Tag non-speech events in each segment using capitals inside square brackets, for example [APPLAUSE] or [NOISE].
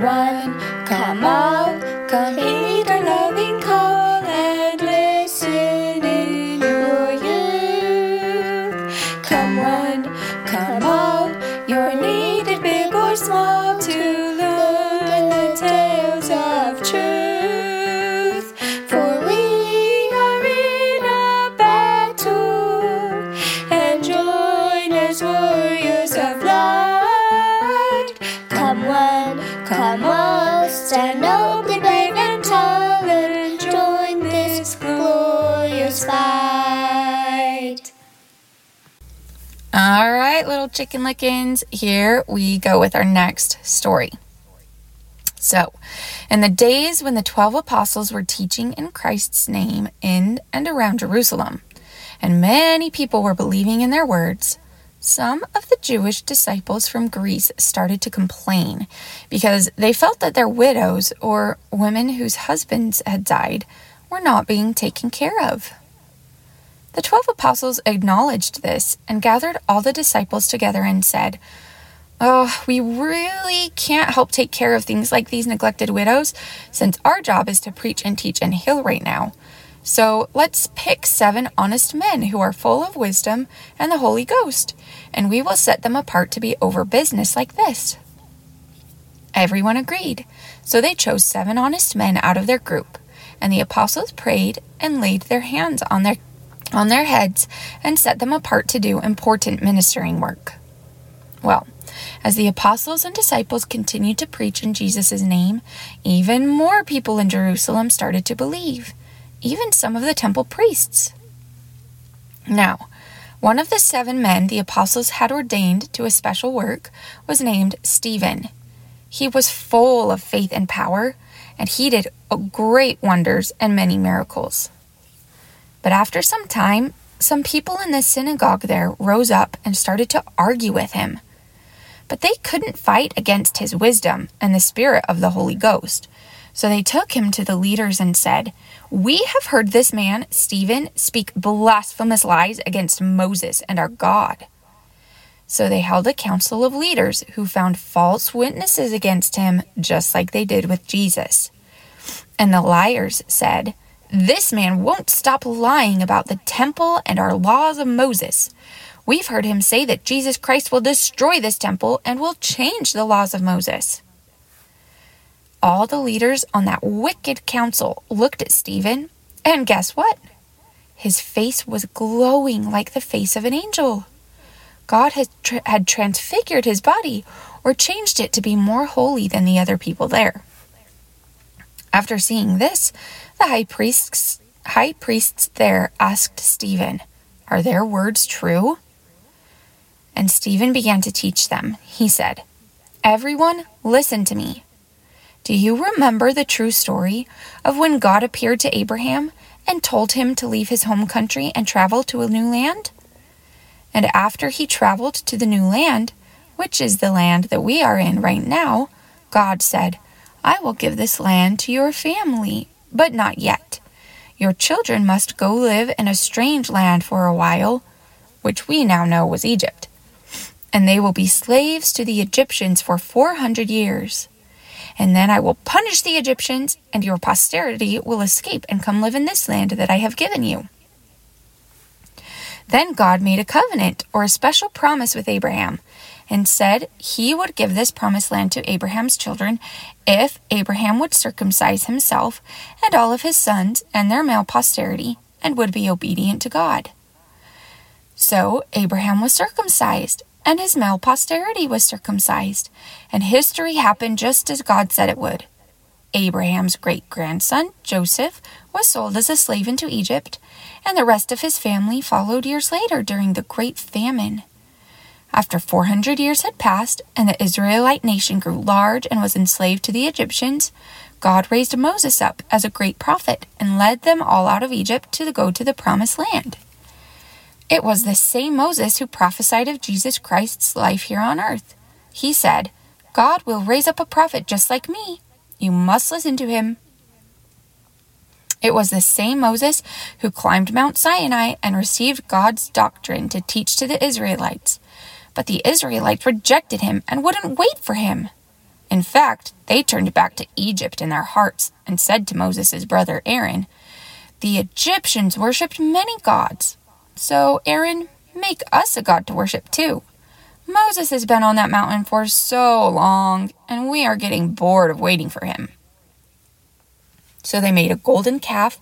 One, come all, come heed chicken lickens, here we go with our next story. So, in the days when the 12 apostles were teaching in Christ's name in and around Jerusalem, and many people were believing in their words, some of the Jewish disciples from Greece started to complain because they felt that their widows or women whose husbands had died were not being taken care of. The twelve apostles acknowledged this and gathered all the disciples together and said, Oh, we really can't help take care of things like these neglected widows, since our job is to preach and teach and heal right now. So let's pick seven honest men who are full of wisdom and the Holy Ghost, and we will set them apart to be over business like this. Everyone agreed, so they chose seven honest men out of their group, and the apostles prayed and laid their hands on their on their heads and set them apart to do important ministering work. Well, as the apostles and disciples continued to preach in Jesus' name, even more people in Jerusalem started to believe, even some of the temple priests. Now, one of the seven men the apostles had ordained to a special work was named Stephen. He was full of faith and power, and he did great wonders and many miracles. But after some time, some people in the synagogue there rose up and started to argue with him. But they couldn't fight against his wisdom and the Spirit of the Holy Ghost. So they took him to the leaders and said, We have heard this man, Stephen, speak blasphemous lies against Moses and our God. So they held a council of leaders who found false witnesses against him, just like they did with Jesus. And the liars said, This man won't stop lying about the temple and our laws of Moses. We've heard him say that Jesus Christ will destroy this temple and will change the laws of Moses. All the leaders on that wicked council looked at Stephen, and guess what? His face was glowing like the face of an angel. God had, tra- had transfigured his body or changed it to be more holy than the other people there. After seeing this, the high priests, high priests there asked Stephen, Are their words true? And Stephen began to teach them. He said, Everyone, listen to me. Do you remember the true story of when God appeared to Abraham and told him to leave his home country and travel to a new land? And after he traveled to the new land, which is the land that we are in right now, God said, I will give this land to your family, but not yet. Your children must go live in a strange land for a while, which we now know was Egypt. And they will be slaves to the Egyptians for 400 years. And then I will punish the Egyptians, and your posterity will escape and come live in this land that I have given you. Then God made a covenant or a special promise with Abraham and said he would give this promised land to Abraham's children if Abraham would circumcise himself and all of his sons and their male posterity and would be obedient to God. So Abraham was circumcised, and his male posterity was circumcised, and history happened just as God said it would. Abraham's great grandson, Joseph, was sold as a slave into Egypt, and the rest of his family followed years later during the great famine. After 400 years had passed and the Israelite nation grew large and was enslaved to the Egyptians, God raised Moses up as a great prophet and led them all out of Egypt to go to the promised land. It was the same Moses who prophesied of Jesus Christ's life here on earth. He said, God will raise up a prophet just like me. You must listen to him. It was the same Moses who climbed Mount Sinai and received God's doctrine to teach to the Israelites. But the Israelites rejected him and wouldn't wait for him. In fact, they turned back to Egypt in their hearts and said to Moses' brother Aaron, The Egyptians worshipped many gods. So, Aaron, make us a god to worship too. Moses has been on that mountain for so long, and we are getting bored of waiting for him. So they made a golden calf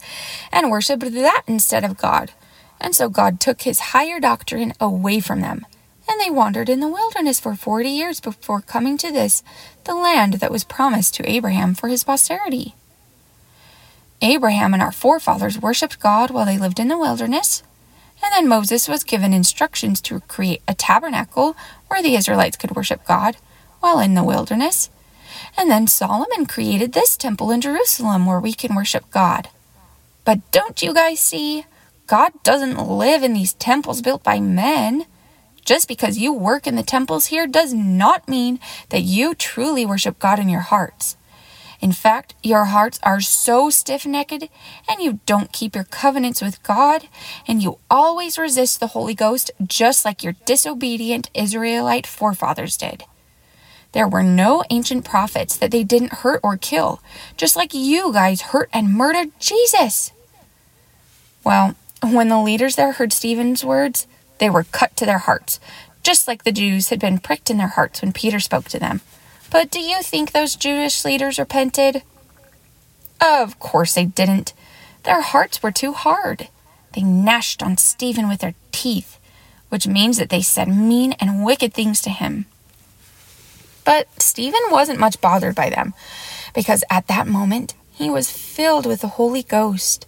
and worshipped that instead of God. And so God took his higher doctrine away from them. And they wandered in the wilderness for forty years before coming to this, the land that was promised to Abraham for his posterity. Abraham and our forefathers worshipped God while they lived in the wilderness. And then Moses was given instructions to create a tabernacle where the Israelites could worship God while in the wilderness. And then Solomon created this temple in Jerusalem where we can worship God. But don't you guys see? God doesn't live in these temples built by men. Just because you work in the temples here does not mean that you truly worship God in your hearts. In fact, your hearts are so stiff necked, and you don't keep your covenants with God, and you always resist the Holy Ghost just like your disobedient Israelite forefathers did. There were no ancient prophets that they didn't hurt or kill, just like you guys hurt and murdered Jesus. Well, when the leaders there heard Stephen's words, they were cut to their hearts, just like the Jews had been pricked in their hearts when Peter spoke to them. But do you think those Jewish leaders repented? Of course they didn't. Their hearts were too hard. They gnashed on Stephen with their teeth, which means that they said mean and wicked things to him. But Stephen wasn't much bothered by them, because at that moment he was filled with the Holy Ghost,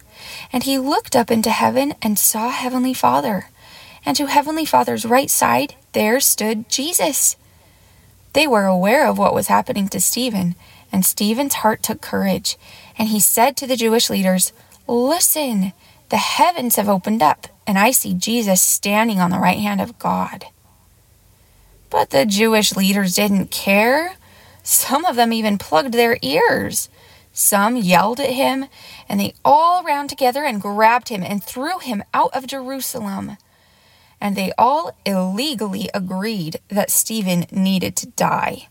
and he looked up into heaven and saw Heavenly Father. And to Heavenly Father's right side there stood Jesus. They were aware of what was happening to Stephen, and Stephen's heart took courage, and he said to the Jewish leaders, Listen, the heavens have opened up, and I see Jesus standing on the right hand of God. But the Jewish leaders didn't care. Some of them even plugged their ears. Some yelled at him, and they all ran together and grabbed him and threw him out of Jerusalem. And they all illegally agreed that Stephen needed to die.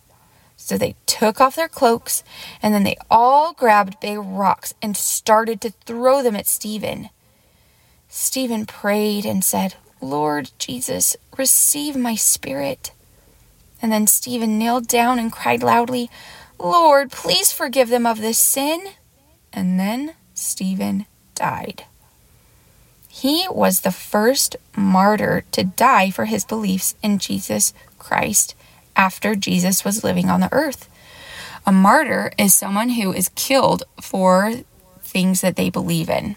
So they took off their cloaks, and then they all grabbed big rocks and started to throw them at Stephen. Stephen prayed and said, Lord Jesus, receive my spirit. And then Stephen knelt down and cried loudly, Lord, please forgive them of this sin. And then Stephen died. He was the first martyr to die for his beliefs in Jesus Christ after Jesus was living on the earth. A martyr is someone who is killed for things that they believe in.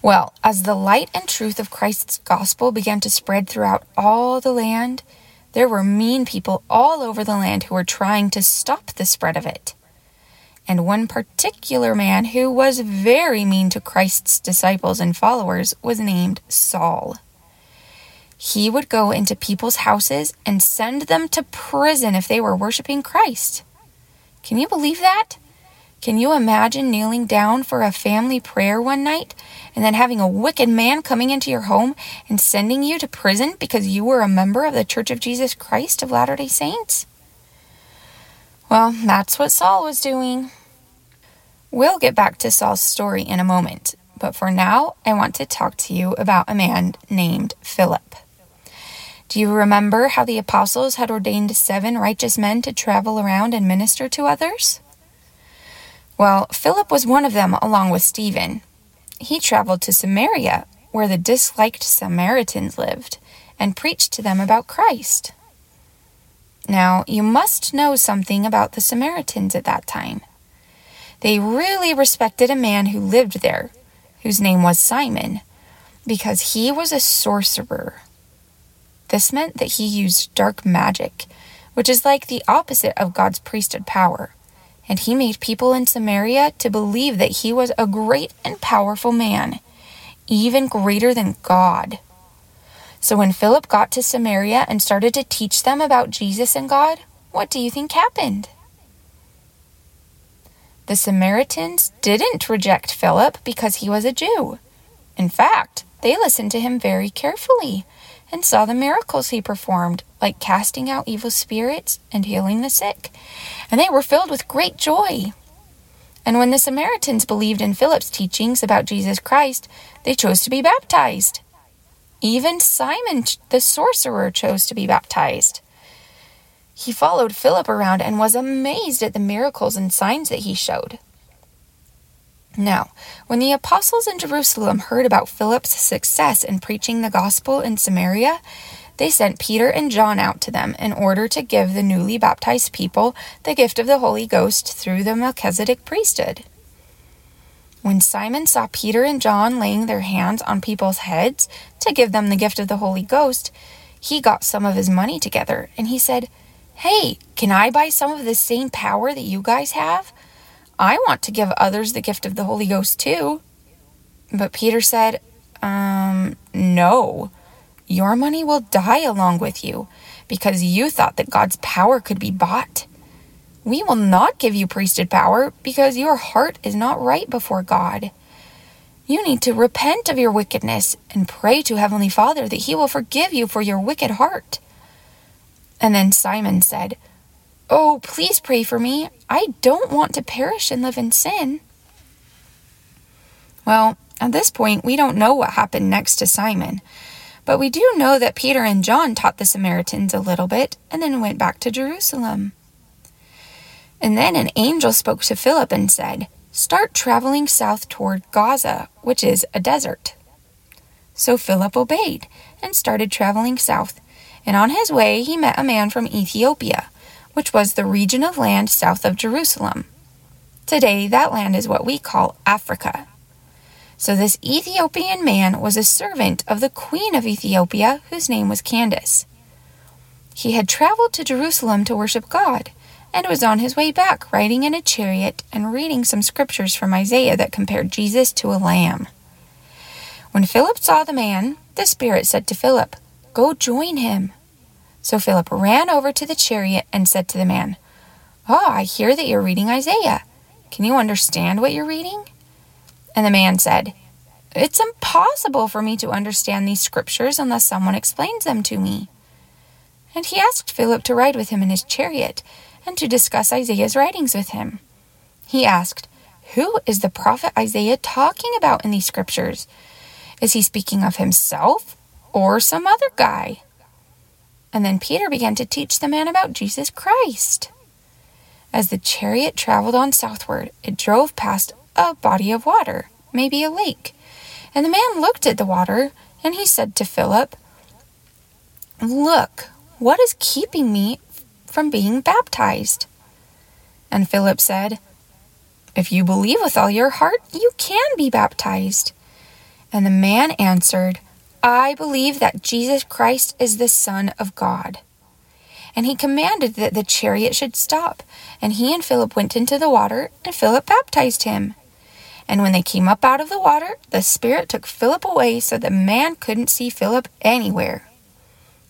Well, as the light and truth of Christ's gospel began to spread throughout all the land, there were mean people all over the land who were trying to stop the spread of it. And one particular man who was very mean to Christ's disciples and followers was named Saul. He would go into people's houses and send them to prison if they were worshiping Christ. Can you believe that? Can you imagine kneeling down for a family prayer one night and then having a wicked man coming into your home and sending you to prison because you were a member of the Church of Jesus Christ of Latter day Saints? Well, that's what Saul was doing. We'll get back to Saul's story in a moment, but for now, I want to talk to you about a man named Philip. Do you remember how the apostles had ordained seven righteous men to travel around and minister to others? Well, Philip was one of them along with Stephen. He traveled to Samaria, where the disliked Samaritans lived, and preached to them about Christ. Now, you must know something about the Samaritans at that time. They really respected a man who lived there, whose name was Simon, because he was a sorcerer. This meant that he used dark magic, which is like the opposite of God's priesthood power and he made people in Samaria to believe that he was a great and powerful man, even greater than God. So when Philip got to Samaria and started to teach them about Jesus and God, what do you think happened? The Samaritans didn't reject Philip because he was a Jew. In fact, they listened to him very carefully, and saw the miracles he performed, like casting out evil spirits and healing the sick. And they were filled with great joy. And when the Samaritans believed in Philip's teachings about Jesus Christ, they chose to be baptized. Even Simon the sorcerer chose to be baptized. He followed Philip around and was amazed at the miracles and signs that he showed. Now, when the apostles in Jerusalem heard about Philip's success in preaching the gospel in Samaria, they sent Peter and John out to them in order to give the newly baptized people the gift of the Holy Ghost through the Melchizedek priesthood. When Simon saw Peter and John laying their hands on people's heads to give them the gift of the Holy Ghost, he got some of his money together and he said, Hey, can I buy some of the same power that you guys have? I want to give others the gift of the Holy Ghost too. But Peter said, Um, no. Your money will die along with you because you thought that God's power could be bought. We will not give you priesthood power because your heart is not right before God. You need to repent of your wickedness and pray to Heavenly Father that He will forgive you for your wicked heart. And then Simon said, Oh, please pray for me. I don't want to perish and live in sin. Well, at this point, we don't know what happened next to Simon, but we do know that Peter and John taught the Samaritans a little bit and then went back to Jerusalem. And then an angel spoke to Philip and said, Start traveling south toward Gaza, which is a desert. So Philip obeyed and started traveling south, and on his way he met a man from Ethiopia which was the region of land south of Jerusalem. Today, that land is what we call Africa. So, this Ethiopian man was a servant of the Queen of Ethiopia, whose name was Candace. He had traveled to Jerusalem to worship God and was on his way back riding in a chariot and reading some scriptures from Isaiah that compared Jesus to a lamb. When Philip saw the man, the Spirit said to Philip, Go join him. So Philip ran over to the chariot and said to the man, Oh, I hear that you're reading Isaiah. Can you understand what you're reading? And the man said, It's impossible for me to understand these scriptures unless someone explains them to me. And he asked Philip to ride with him in his chariot and to discuss Isaiah's writings with him. He asked, Who is the prophet Isaiah talking about in these scriptures? Is he speaking of himself or some other guy? And then Peter began to teach the man about Jesus Christ. As the chariot traveled on southward, it drove past a body of water, maybe a lake. And the man looked at the water, and he said to Philip, Look, what is keeping me from being baptized? And Philip said, If you believe with all your heart, you can be baptized. And the man answered, I believe that Jesus Christ is the Son of God. And he commanded that the chariot should stop. And he and Philip went into the water, and Philip baptized him. And when they came up out of the water, the Spirit took Philip away so that man couldn't see Philip anywhere.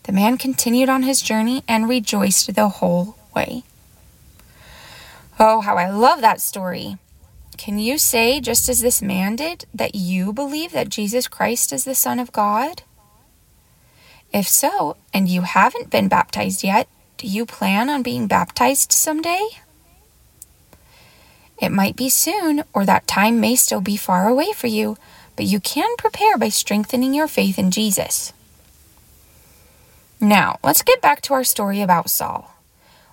The man continued on his journey and rejoiced the whole way. Oh, how I love that story. Can you say, just as this man did, that you believe that Jesus Christ is the Son of God? If so, and you haven't been baptized yet, do you plan on being baptized someday? It might be soon, or that time may still be far away for you, but you can prepare by strengthening your faith in Jesus. Now, let's get back to our story about Saul.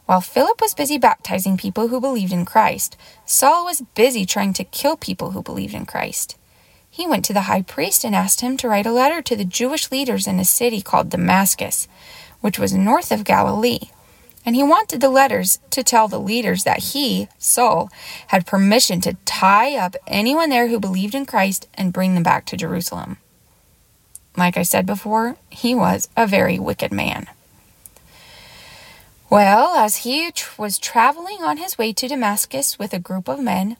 While Philip was busy baptizing people who believed in Christ, Saul was busy trying to kill people who believed in Christ. He went to the high priest and asked him to write a letter to the Jewish leaders in a city called Damascus, which was north of Galilee. And he wanted the letters to tell the leaders that he, Saul, had permission to tie up anyone there who believed in Christ and bring them back to Jerusalem. Like I said before, he was a very wicked man. Well, as he tr- was traveling on his way to Damascus with a group of men,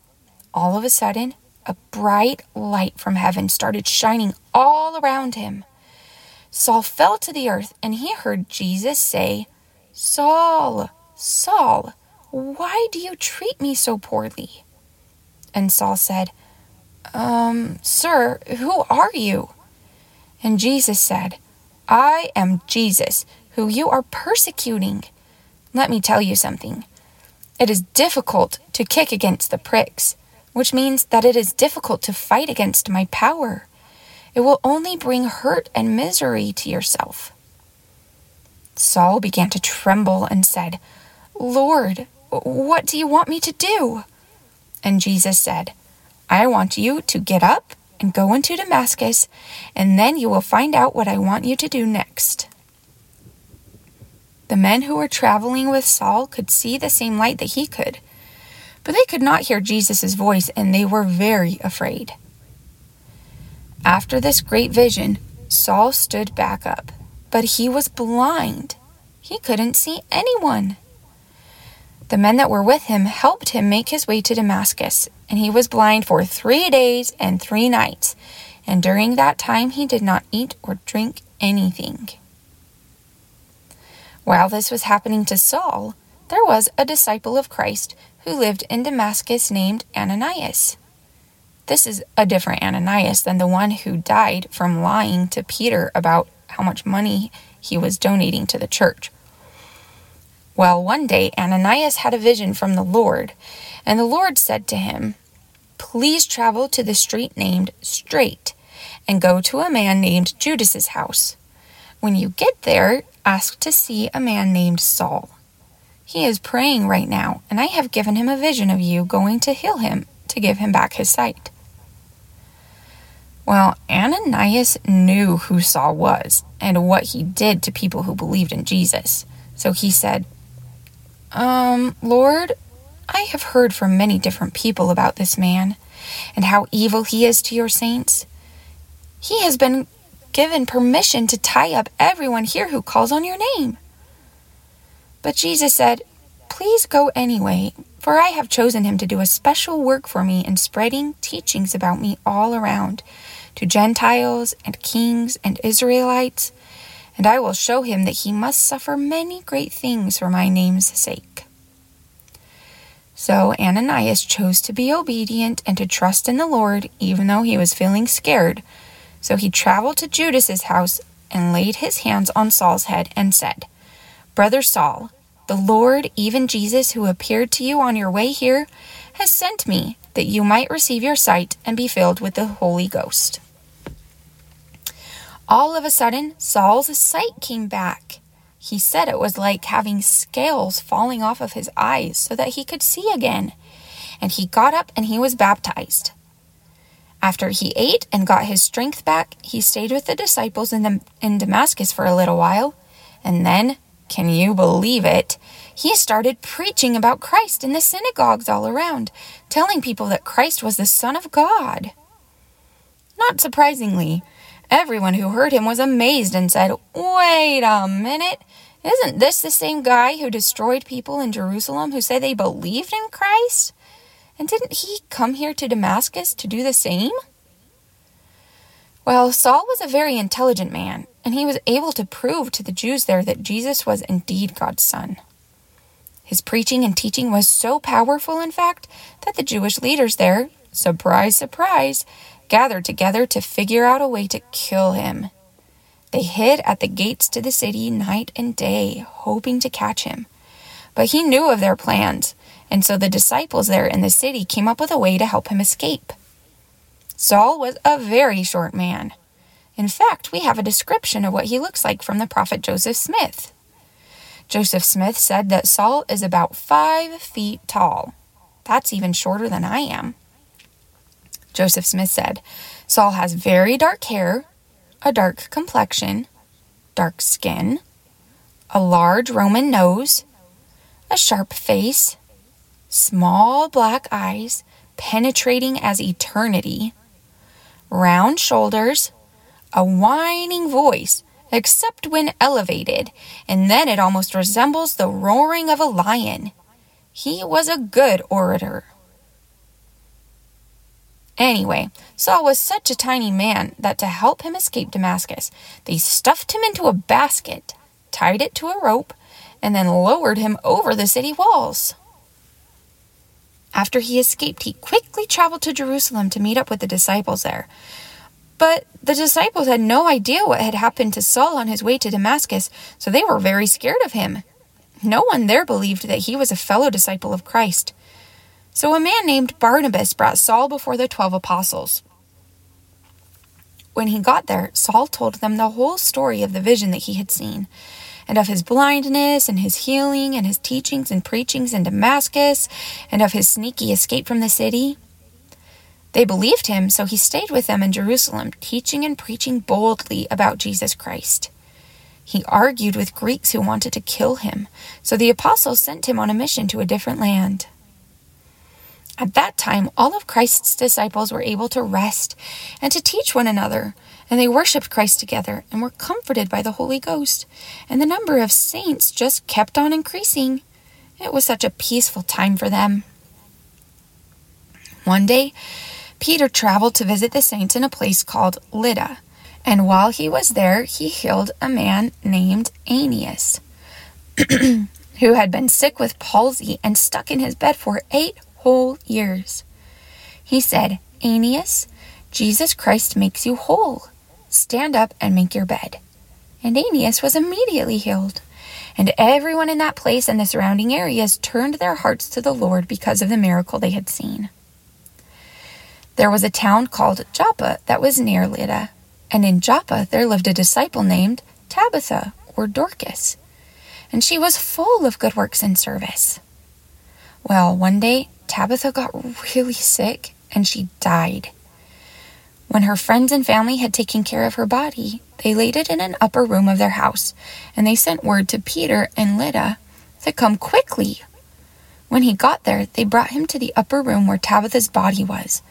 all of a sudden, a bright light from heaven started shining all around him. Saul fell to the earth and he heard Jesus say, Saul, Saul, why do you treat me so poorly? And Saul said, Um, sir, who are you? And Jesus said, I am Jesus, who you are persecuting. Let me tell you something. It is difficult to kick against the pricks, which means that it is difficult to fight against my power. It will only bring hurt and misery to yourself. Saul began to tremble and said, Lord, what do you want me to do? And Jesus said, I want you to get up and go into Damascus, and then you will find out what I want you to do next. The men who were traveling with Saul could see the same light that he could, but they could not hear Jesus' voice, and they were very afraid. After this great vision, Saul stood back up, but he was blind. He couldn't see anyone. The men that were with him helped him make his way to Damascus, and he was blind for three days and three nights, and during that time he did not eat or drink anything. While this was happening to Saul, there was a disciple of Christ who lived in Damascus named Ananias. This is a different Ananias than the one who died from lying to Peter about how much money he was donating to the church. Well, one day Ananias had a vision from the Lord, and the Lord said to him, Please travel to the street named Straight and go to a man named Judas's house. When you get there, ask to see a man named Saul. He is praying right now, and I have given him a vision of you going to heal him to give him back his sight. Well, Ananias knew who Saul was and what he did to people who believed in Jesus. So he said, um, Lord, I have heard from many different people about this man and how evil he is to your saints. He has been given permission to tie up everyone here who calls on your name. But Jesus said, Please go anyway, for I have chosen him to do a special work for me in spreading teachings about me all around, to Gentiles and kings and Israelites and I will show him that he must suffer many great things for my name's sake. So Ananias chose to be obedient and to trust in the Lord, even though he was feeling scared. So he traveled to Judas's house and laid his hands on Saul's head and said, Brother Saul, the Lord, even Jesus, who appeared to you on your way here, has sent me that you might receive your sight and be filled with the Holy Ghost. All of a sudden, Saul's sight came back. He said it was like having scales falling off of his eyes so that he could see again. And he got up and he was baptized. After he ate and got his strength back, he stayed with the disciples in, the, in Damascus for a little while. And then, can you believe it? He started preaching about Christ in the synagogues all around, telling people that Christ was the Son of God. Not surprisingly, Everyone who heard him was amazed and said, Wait a minute. Isn't this the same guy who destroyed people in Jerusalem who said they believed in Christ? And didn't he come here to Damascus to do the same? Well, Saul was a very intelligent man, and he was able to prove to the Jews there that Jesus was indeed God's son. His preaching and teaching was so powerful, in fact, that the Jewish leaders there, surprise, surprise, gathered together to figure out a way to kill him. They hid at the gates to the city night and day, hoping to catch him. But he knew of their plans, and so the disciples there in the city came up with a way to help him escape. Saul was a very short man. In fact, we have a description of what he looks like from the prophet Joseph Smith. Joseph Smith said that Saul is about five feet tall. That's even shorter than I am. Joseph Smith said, Saul has very dark hair, a dark complexion, dark skin, a large Roman nose, a sharp face, small black eyes penetrating as eternity, round shoulders, a whining voice, except when elevated, and then it almost resembles the roaring of a lion. He was a good orator. Anyway, Saul was such a tiny man that to help him escape Damascus, they stuffed him into a basket, tied it to a rope, and then lowered him over the city walls. After he escaped, he quickly traveled to Jerusalem to meet up with the disciples there. But the disciples had no idea what had happened to Saul on his way to Damascus, so they were very scared of him. No one there believed that he was a fellow disciple of Christ. So a man named Barnabas brought Saul before the twelve apostles. When he got there, Saul told them the whole story of the vision that he had seen, and of his blindness, and his healing, and his teachings and preachings in Damascus, and of his sneaky escape from the city. They believed him, so he stayed with them in Jerusalem, teaching and preaching boldly about Jesus Christ. He argued with Greeks who wanted to kill him, so the apostles sent him on a mission to a different land. At that time, all of Christ's disciples were able to rest and to teach one another, and they worshiped Christ together and were comforted by the Holy Ghost, and the number of saints just kept on increasing. It was such a peaceful time for them. One day, Peter traveled to visit the saints in a place called Lydda, and while he was there, he healed a man named Aeneas, [CLEARS THROAT] who had been sick with palsy and stuck in his bed for eight whole years. He said, Aeneas, Jesus Christ makes you whole. Stand up and make your bed. And Aeneas was immediately healed. And everyone in that place and the surrounding areas turned their hearts to the Lord because of the miracle they had seen. There was a town called Joppa that was near Lydda, and in Joppa there lived a disciple named Tabitha or Dorcas, and she was full of good works and service. Well, one day Tabitha got really sick and she died. When her friends and family had taken care of her body, they laid it in an upper room of their house, and they sent word to Peter and Lydda to come quickly. When he got there, they brought him to the upper room where Tabitha's body was.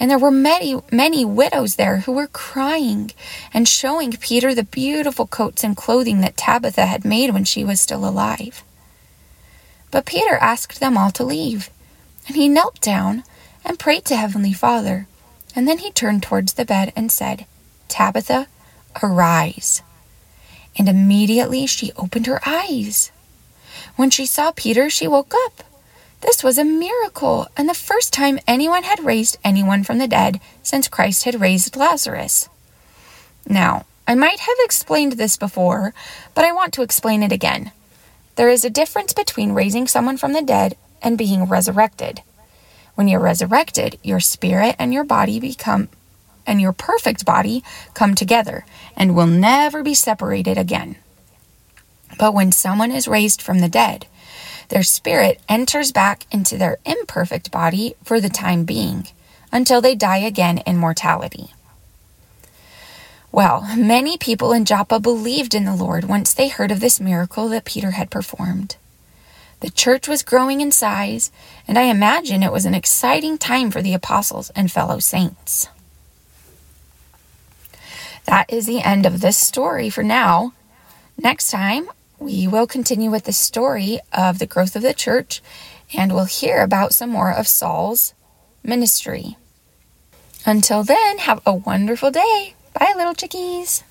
And there were many, many widows there who were crying and showing Peter the beautiful coats and clothing that Tabitha had made when she was still alive. But Peter asked them all to leave. And he knelt down and prayed to Heavenly Father. And then he turned towards the bed and said, Tabitha, arise. And immediately she opened her eyes. When she saw Peter, she woke up. This was a miracle, and the first time anyone had raised anyone from the dead since Christ had raised Lazarus. Now, I might have explained this before, but I want to explain it again. There is a difference between raising someone from the dead and being resurrected. When you're resurrected, your spirit and your body become, and your perfect body come together and will never be separated again. But when someone is raised from the dead, their spirit enters back into their imperfect body for the time being until they die again in mortality. Well, many people in Joppa believed in the Lord once they heard of this miracle that Peter had performed. The church was growing in size, and I imagine it was an exciting time for the apostles and fellow saints. That is the end of this story for now. Next time, we will continue with the story of the growth of the church and we'll hear about some more of Saul's ministry. Until then, have a wonderful day. Bye, little chickies.